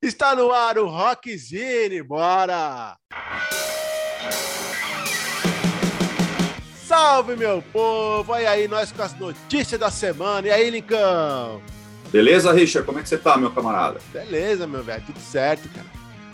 Está no ar o Rockzine, bora! Salve, meu povo! Olha aí, nós com as notícias da semana. E aí, Lincão? Beleza, Richard? Como é que você tá, meu camarada? Beleza, meu velho, tudo certo, cara.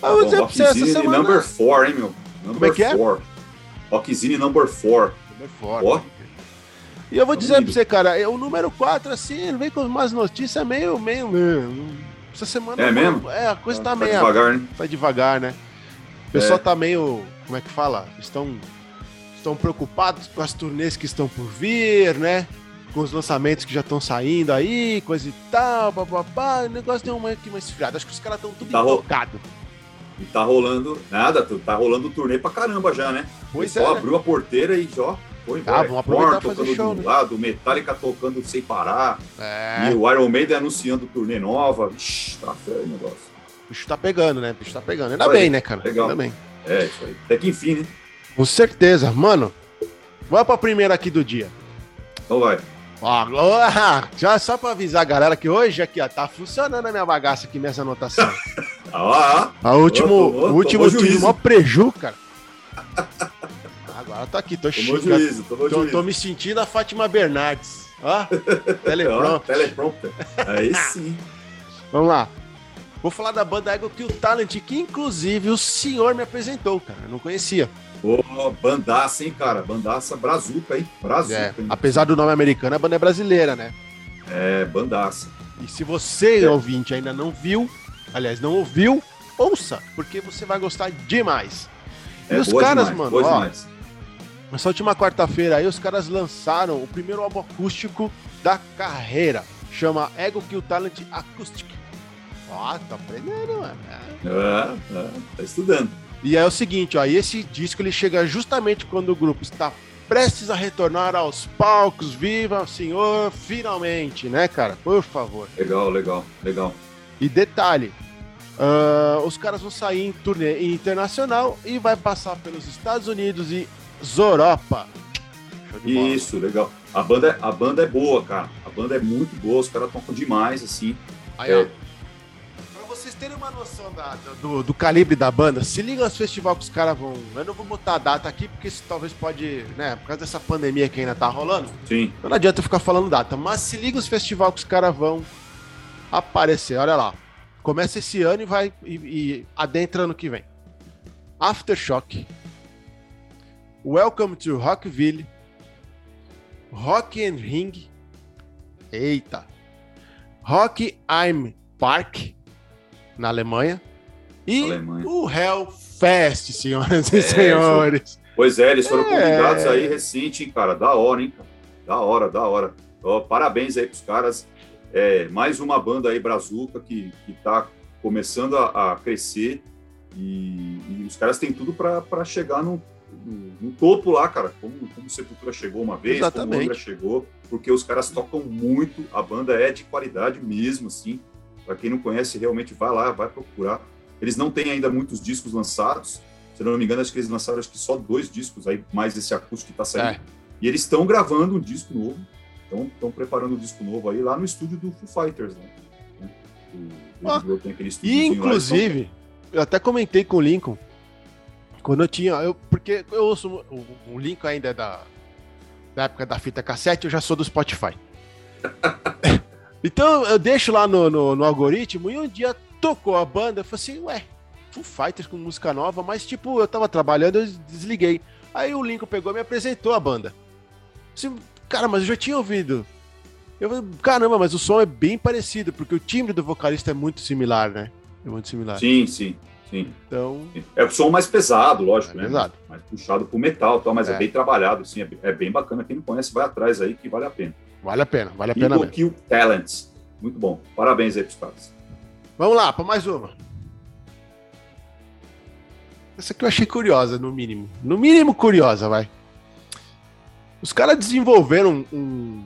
Tá pra você essa semana... number 4, hein, meu? Number Como é que é? Four. Rockzine number 4. Number 4. E eu vou dizer pra você, cara, o número 4, assim, ele vem com umas notícias meio, meio, meio. Essa semana. É mesmo? É, a coisa tá, tá meio. devagar, né? Tá devagar, né? O pessoal É. tá meio. Como é que fala? Estão. Estão preocupados com as turnês que estão por vir, né? Com os lançamentos que já estão saindo aí, coisa e tal, papapá. O negócio deu uma, uma esfriada. Acho que os caras estão tudo Tá intocado. E tá rolando nada, tá rolando turnê pra caramba já, né? Pois Só é. né? abriu a porteira e já foi Tá, embora. vamos aproveitar fazer show, um né? lado, Metallica tocando sem parar, É. e o Iron Maiden anunciando turnê nova. Ixi, tá feio o negócio. O bicho tá pegando, né? O bicho tá pegando. Ainda Aí, bem, né, cara? legal. Ainda bem. É, isso aí. Até que enfim, né? Com certeza. Mano, vamos pra primeira aqui do dia. Então vai. Ó, já só pra avisar a galera que hoje aqui, ó, tá funcionando a minha bagaça aqui nessa anotação. Ah, A último, tomou- o último tomou tive juízo. mó preju, cara. Agora tá aqui, tô tomou chique. juízo, tomou Tô, juízo. tô me sentindo a Fátima Bernardes. Ó, Ó, teleprompter. teleprompter. Aí sim. Vamos lá. Vou falar da banda Ego Kill Talent, que inclusive o senhor me apresentou, cara. Eu não conhecia. Ô, bandaça, hein, cara? Bandaça brazuca, hein? Brazuca, É, hein? apesar do nome americano, a banda é brasileira, né? É, bandaça. E se você, É. ouvinte, ainda não viu, aliás, não ouviu, ouça, porque você vai gostar demais. É e os caras, demais, mano, ó, demais. Nessa última quarta-feira aí, os caras lançaram o primeiro álbum acústico da carreira. Chama Ego Kill Talent Acoustic. Ó, tá aprendendo, mano. É. É, tá estudando. E é o seguinte, ó, esse disco ele chega justamente quando o grupo está prestes a retornar aos palcos. Viva o senhor, finalmente, né, cara? Por favor. Legal, legal, legal. E detalhe, ah, os caras vão sair em turnê internacional e vai passar pelos Estados Unidos e Zoropa. Isso, legal. A banda, é- a banda é boa, cara. A banda é muito boa, os caras tocam demais, assim. Aí, ó. É. Pra vocês terem uma noção da- do, do calibre da banda, se liga aos festivais que os caras vão. Eu não vou botar a data aqui, porque isso talvez pode, né, por causa dessa pandemia que ainda tá rolando, Sim. então não adianta eu ficar falando data. Mas se liga os festivais que os caras vão aparecer, olha lá. Começa esse ano e vai e, e adentra ano que vem. Aftershock. Welcome to Rockville. Rock and Ring. Eita. Rock im Park, na Alemanha. E Alemanha. o Hellfest, senhoras e É, senhores. Pois é, eles foram É. convidados aí recente, hein, cara. Da hora, hein, cara. Da hora, da hora. Ó, parabéns aí pros caras. É, mais uma banda aí, Brazuca, que, que tá começando a, a crescer. E, e os caras têm tudo para chegar no, no, no topo lá, cara. Como, como Sepultura chegou uma vez, como Exatamente. Angra chegou. Porque os caras tocam muito. A banda é de qualidade mesmo, assim. Para quem não conhece, realmente vai lá, vai procurar. Eles não têm ainda muitos discos lançados. Se não me engano, acho que eles lançaram acho que só dois discos aí, mais esse acústico que tá saindo. É. E eles estão gravando um disco novo. Estão preparando um disco novo aí lá no estúdio do Foo Fighters, né? O, Grohl tem aquele E estúdiozinho lá, inclusive, eu até comentei com o Lincoln quando eu tinha, eu, porque eu ouço o, o Lincoln ainda é da, da época da fita cassete, eu já sou do Spotify. então eu deixo lá no, no, no algoritmo e um dia tocou a banda, eu falei assim, ué, Foo Fighters com música nova, mas tipo, eu tava trabalhando, eu desliguei. Aí o Lincoln pegou e me apresentou a banda. Assim, cara, mas eu já tinha ouvido. Eu falei, caramba, mas o som é bem parecido, porque o timbre do vocalista é muito similar, né? É muito similar. Sim, sim, sim. Então, É o som mais pesado, lógico, É né? pesado. Mais puxado pro metal e tal, mas é. É. bem trabalhado, assim, é, bem- é bem bacana. Quem não conhece, vai atrás aí que vale a pena. vale a pena, vale a pena Eagle mesmo. Kill Talents. Muito bom. Parabéns aí pros caras. Vamos lá, para mais uma. Essa aqui eu achei curiosa, no mínimo. No mínimo curiosa, vai. Os caras desenvolveram um.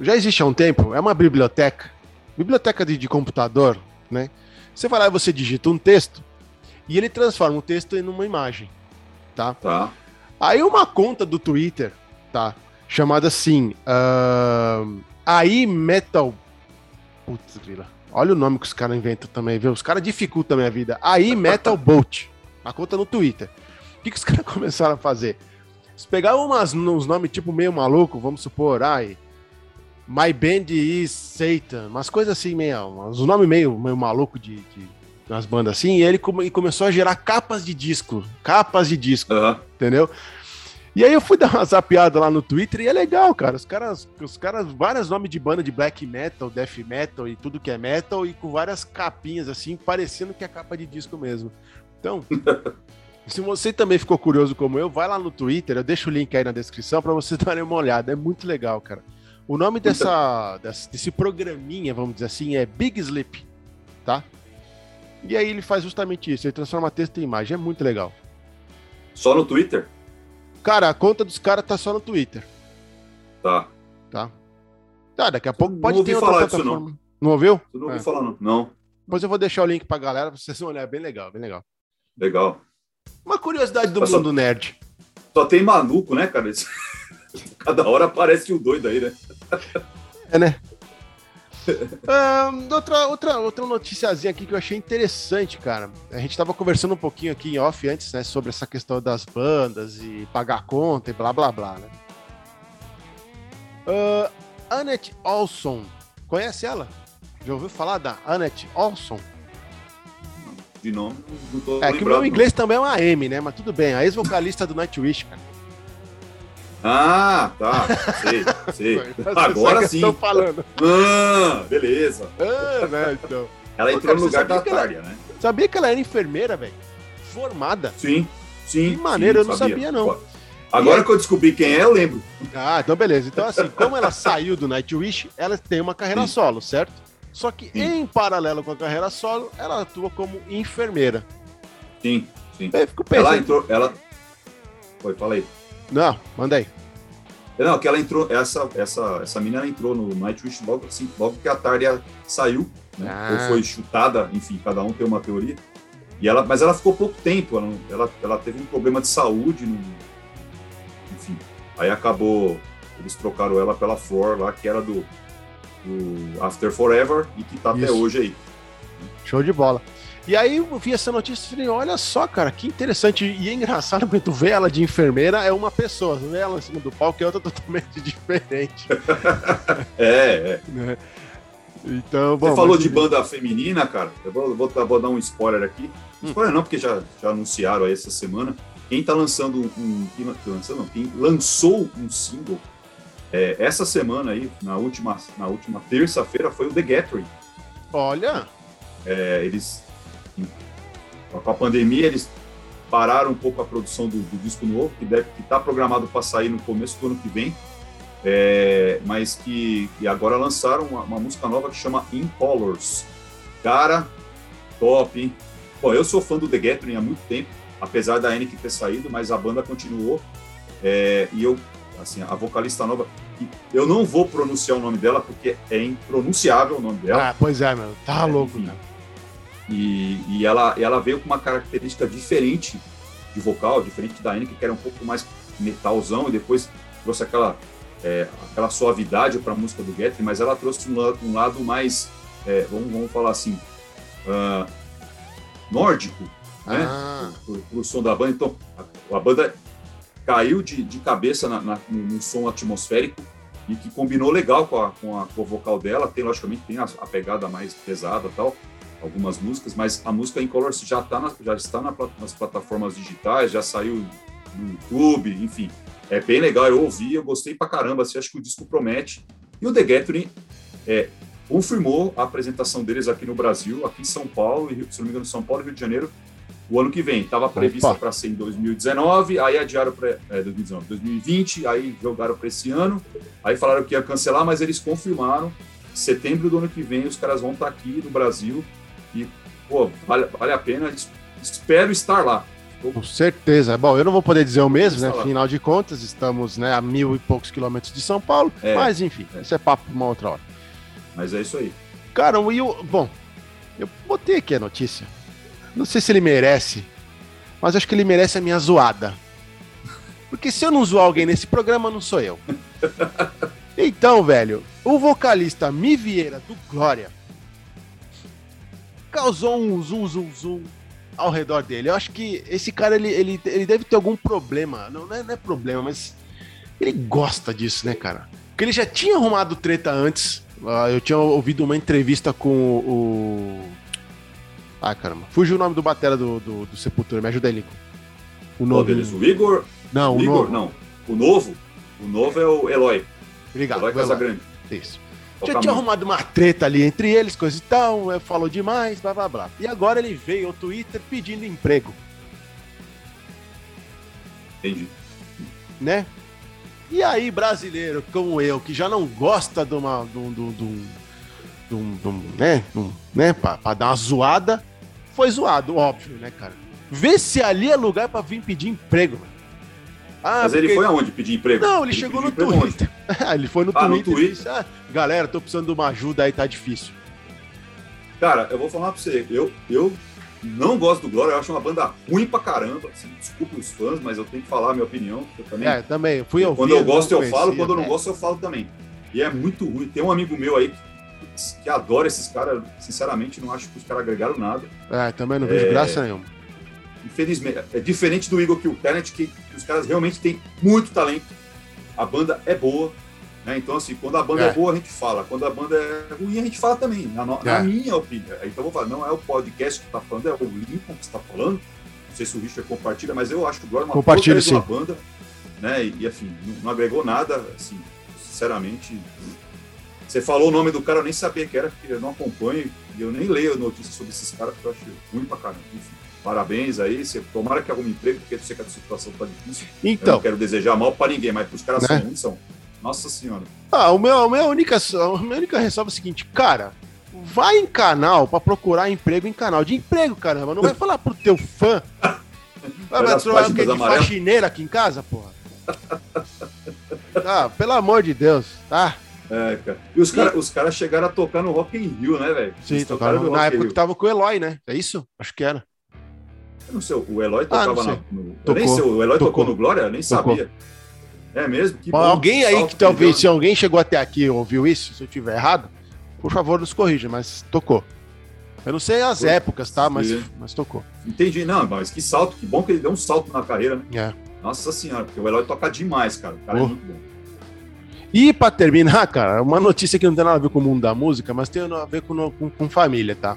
Já existe há um tempo, é uma biblioteca. Biblioteca de, de computador, né? Você vai lá e você digita um texto e ele transforma o texto em uma imagem, tá? Tá? Aí uma conta do Twitter, tá? Chamada assim, AI Metal. Putz, grila. Olha o nome que os caras inventam também, viu? Os caras dificultam a minha vida. Aí Metal Bolt, a conta no Twitter. O que, que os caras começaram a fazer? Eles pegavam umas, uns nomes tipo meio maluco, vamos supor, ai, My Band is Satan, umas coisas assim meio, uns nomes meio, meio maluco de, de umas bandas assim, e ele come, e começou a gerar capas de disco, capas de disco, Aham. entendeu? E aí eu fui dar uma zapiada lá no Twitter e é legal, cara. Os caras, os caras, vários nomes de banda de black metal, death metal e tudo que é metal, e com várias capinhas assim, parecendo que é capa de disco mesmo. Então, se você também ficou curioso como eu, vai lá no Twitter, eu deixo o link aí na descrição para vocês darem uma olhada. É muito legal, cara. O nome dessa, dessa- desse programinha, vamos dizer assim, é Big Sleep, tá? E aí ele faz justamente isso, ele transforma texto em imagem, é muito legal. Só no Twitter? Cara, a conta dos caras tá só no Twitter, Tá. tá? Tá, daqui a pouco Não pode ouvi ter outra falar disso, plataforma. Não ouviu? Eu não ouvi É. falar, não. Não. Depois eu vou deixar o link pra galera pra vocês olharem, é bem legal, bem legal. Legal. Uma curiosidade do Mas só- mundo nerd. Só tem maluco, né, cara? Cada hora aparece um doido aí, né? É, né? Ahn, outra, outra, outra noticiazinha aqui que eu achei interessante, cara. A gente tava conversando um pouquinho aqui em off antes, né? Sobre essa questão das bandas e pagar conta e blá blá blá, né? Ah, Annette Olson. Conhece ela? Já ouviu falar da Annette Olson? De nome, não tô É que o meu inglês também é uma M, né? Mas tudo bem. A ex-vocalista do Nightwish, cara. Ah, tá. Sei, sei. Agora sim. tô falando. Ah, beleza. Ah, né, então. Ela entrou no lugar da sabia que ela- Tária, né? Sabia que ela era enfermeira, velho? Formada. Sim, sim. Que maneiro, sim, eu não sabia, não. Agora que eu descobri quem é, eu lembro. Ah, então beleza. Então, assim, como ela saiu do Nightwish, ela tem uma carreira Sim. solo, certo? Só que Sim. em paralelo com a carreira solo, ela atua como enfermeira. Sim, sim. Eu fico pensando. Ela entrou, ela... Foi, fala aí. Não, manda aí. Não, que ela entrou, essa, essa, essa menina entrou no Nightwish logo, assim, logo que a Tária saiu, né? Ah. ou foi chutada, enfim, cada um tem uma teoria. E ela, mas ela ficou pouco tempo, ela, ela, ela teve um problema de saúde, não- enfim. Aí acabou, eles trocaram ela pela Flor lá, que era do, do After Forever e que tá até Isso. hoje aí. Show de bola. E aí eu vi essa notícia e falei, olha só, cara, que interessante. E é engraçado porque tu vê ela de enfermeira, é uma pessoa. Tu vê ela em cima do palco, é outra totalmente diferente. É, é. né? Então, bom. Você falou mas- de banda feminina, cara. Eu vou, vou, dar- vou dar um spoiler aqui. Hum. Spoiler não, porque já, já anunciaram aí essa semana. Quem tá lançando um. quem lan- lançando, não, quem lançou um single é, essa semana aí, na última, na última terça-feira, foi o The Gathering. Olha, É, eles. Com a pandemia, eles pararam um pouco a produção do, do disco novo, que deve que tá programado para sair no começo do ano que vem. É, mas que, que agora lançaram uma, uma música nova que chama In Colors. Cara, top, hein? Bom, eu sou fã do The Gathering há muito tempo, apesar da Annick ter saído, mas a banda continuou. É, e eu, assim, a vocalista nova, eu não vou pronunciar o nome dela porque é impronunciável o nome dela. ah, pois é, meu. Tá É, louco, enfim. cara. E, e ela, ela veio com uma característica diferente de vocal, diferente da Annika, que era um pouco mais metalzão, e depois trouxe aquela, é, aquela suavidade para a música do Gathering, mas ela trouxe um lado, um lado mais, é, vamos, vamos falar assim, ah, nórdico, né? Ah, pro, pro som da banda. Então, a, a banda caiu de, de cabeça na, na- som atmosférico e que combinou legal com a, com a, com o vocal dela. Tem, logicamente, tem a, a pegada mais pesada tal, algumas músicas, mas a música em Colors já, tá na- já está na nas plataformas digitais, já saiu no YouTube, enfim. É bem legal, eu ouvi, eu gostei pra caramba, assim, acho que o disco promete. E o The Gathering é, confirmou a apresentação deles aqui no Brasil, aqui em São Paulo, e, se não me engano, São Paulo e Rio de Janeiro, o ano que vem. Estava prevista para ser em 2019, aí adiaram para é, 2019, 2020, aí jogaram para esse ano, aí falaram que ia cancelar, mas eles confirmaram. Setembro do ano que vem os caras vão estar aqui no Brasil e, pô, vale, vale a pena. es- Espero estar lá. com certeza. Bom, eu não vou poder dizer o mesmo, né? Afinal de contas, estamos né, a mil e poucos quilômetros de São Paulo. É, mas, enfim, é. isso é papo pra uma outra hora. Mas é isso aí. Cara, o Will. Bom, eu botei aqui a notícia. Não sei se ele merece, mas acho que ele merece a minha zoada. Porque se eu não zoar alguém nesse programa, não sou eu. Então, velho, o vocalista Mi Vieira do Glória causou um zoom, zoom, zoom ao redor dele. Eu acho que esse cara, ele, ele, ele deve ter algum problema. Não, não, é, não é problema, mas ele gosta disso, né, cara? Porque ele já tinha arrumado treta antes. Ah, eu tinha ouvido uma entrevista com o. Ah, caramba. Fugiu o nome do batera do, do, do Sepultura. Me ajuda aí, Lincoln. O novo. Deles, o Igor? Não, o, Igor, novo. não. O novo? O novo é o Eloy. Obrigado. Eloy Casagrande. Isso. Já tinha arrumado uma treta ali entre eles, coisa e tal, falou demais, blá blá blá. E agora ele veio ao Twitter pedindo emprego. Entendi. Né? E aí, brasileiro como eu, que já não gosta de uma. De um, de um, de um, de um né? Um, né? Pra, pra, dar uma zoada, foi zoado, óbvio, né, cara? Vê se ali é lugar pra vir pedir emprego, mano. Ah, Mas porque... ele foi aonde pedir emprego? Não, ele, ele chegou no Twitter. ele foi no ah, Twitter, no Twitter. e disse: ah, galera, tô precisando de uma ajuda aí, tá difícil. Cara, eu vou falar pra você, eu, eu não gosto do Glória, eu acho uma banda ruim pra caramba. Assim, desculpa os fãs, mas eu tenho que falar a minha opinião. Eu também, é, também. Fui ouvir, quando eu gosto, eu conhecia, falo, quando eu não é. gosto, eu falo também. E é muito ruim. Tem um amigo meu aí que, que adora esses caras. Sinceramente, não acho que os caras agregaram nada. É, também não vejo é... graça nenhuma infelizmente, é diferente do Eagle Kill Talent, que, que, os caras realmente têm muito talento. A banda é boa, né? Então, assim, quando a banda é. é. boa, a gente fala. Quando a banda é ruim, a gente fala também. Na, na é. minha opinião. Então, eu vou falar, não é o podcast que está falando, é o Lincoln que está falando. Não sei se o Richard compartilha, mas eu acho que o Glória é uma Compartilha, sim. banda. Né? E, e assim, não, não, agregou nada, assim, sinceramente. Você falou o nome do cara, eu nem sabia que era, porque eu não acompanho e eu nem leio notícias sobre esses caras, porque eu acho ruim pra caramba. Enfim parabéns aí. Você, tomara que algum emprego, porque eu sei que a situação tá difícil. Então. Eu não quero desejar mal para ninguém, mas os caras né? são ruins, são. Nossa senhora. Ah, o meu, a minha única, a minha única ressalva é o seguinte, cara, vai em canal para procurar emprego em canal de emprego, caramba. Não vai falar pro teu fã. Vai, vai trocar o que de faxineira aqui em casa, porra? Ah, pelo amor de Deus, tá? É, cara. E os caras cara chegaram a tocar no Rock in Rio, né, velho? Sim, tocaram, na época que tava com o Eloy, né? É isso? Acho que era. Eu não sei, o Eloy ah, tocava ah, no. Eu nem sei, o Eloy tocou, tocou no Glória? Eu nem tocou. sabia. É mesmo? Bom, alguém aí que talvez, se alguém chegou até aqui e ouviu isso, se eu tiver errado, por favor, nos corrija, mas tocou. Eu não sei as Foi. épocas, tá? Mas, mas tocou. Entendi, não, mas que salto, que bom que ele deu um salto na carreira, né? É. Nossa senhora, porque o Eloy toca demais, cara. O cara oh. é muito bom. E pra terminar, cara, uma notícia que não tem nada a ver com o mundo da música, mas tem a ver com, com, com família, tá?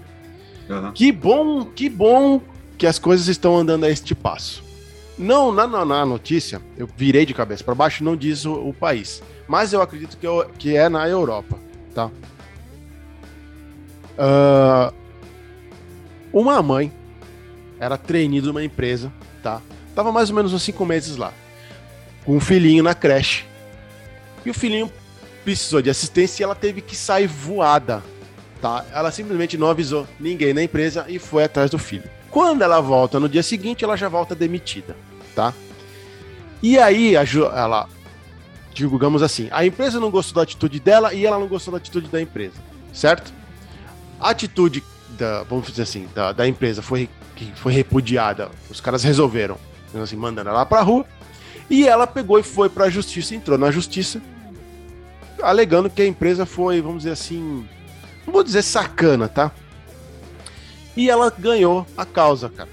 Uhum. Que bom, que bom que as coisas estão andando a este passo. Não, na, na, notícia, eu virei de cabeça para baixo, não diz o, o, país. Mas eu acredito que, eu, que é na Europa, tá? Uh, uma mãe era trainee de uma empresa, tá? Tava mais ou menos uns cinco meses lá, com um filhinho na creche. E o filhinho precisou de assistência e ela teve que sair voada, tá? Ela simplesmente não avisou ninguém na empresa e foi atrás do filho. Quando ela volta no dia seguinte, ela já volta demitida, tá? E aí, ela, digamos assim, a empresa não gostou da atitude dela e ela não gostou da atitude da empresa, certo? A atitude da, vamos dizer assim, da, da empresa foi que foi repudiada. Os caras resolveram, assim, mandando ela pra rua. E ela pegou e foi para a justiça, entrou na justiça, alegando que a empresa foi, vamos dizer assim, vou dizer sacana, tá? E ela ganhou a causa, cara.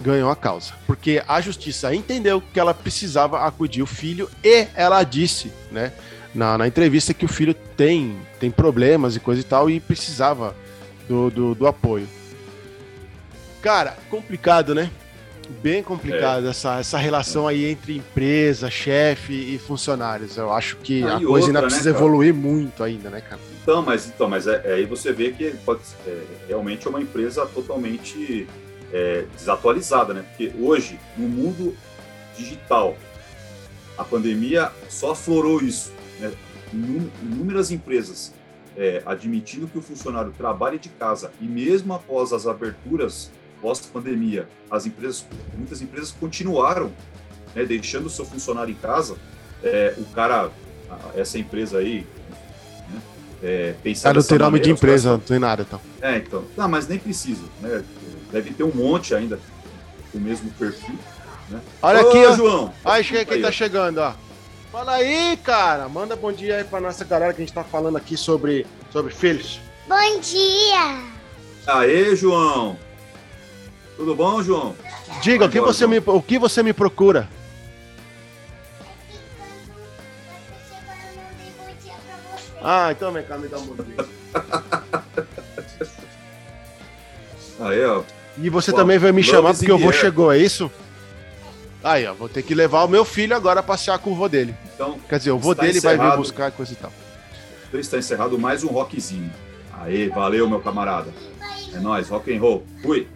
Ganhou a causa. Porque a justiça entendeu que ela precisava acudir o filho e ela disse, né, na, na entrevista que o filho tem, tem problemas e coisa e tal e precisava do, do, do apoio. Cara, complicado, né? Bem complicado é. essa, essa relação aí entre empresa, chefe e funcionários. Eu acho que ah, a coisa outra, ainda né, precisa né, evoluir muito ainda, né, cara? Então, mas, então, mas é, é aí você vê que pode, é, realmente é uma empresa totalmente é, desatualizada, né? Porque hoje, no mundo digital, a pandemia só aflorou isso. Né? Inúmeras empresas é, admitindo que o funcionário trabalhe de casa e mesmo após as aberturas pós-pandemia, as empresas, muitas empresas continuaram né, deixando o seu funcionário em casa. É, o cara, essa empresa aí, é, pensando. Cara, não tem nome de empresa, não tem nada então. É, então. Não, mas nem precisa, né? Deve ter um monte ainda com o mesmo perfil. Né? Olha Ô, aqui, ó. João. Aí, quem, quem tá chegando, ó. Fala aí, cara. Manda bom dia aí pra nossa galera que a gente tá falando aqui sobre, sobre filhos. Bom dia. Aê, João! Tudo bom, João? Diga, o que, você me, o que você me procura? Ah, então vem cá, me dá um bom dia. Aí, ó. E você também vai me chamar porque o vô chegou, é isso? Aí, ó, vou ter que levar o meu filho agora a passear com o vô dele. Então, Quer dizer, o vô dele encerrado. vai vir buscar coisa e tal. Então está encerrado mais um rockzinho. Aê, valeu, meu camarada. É nóis, rock and roll. Fui.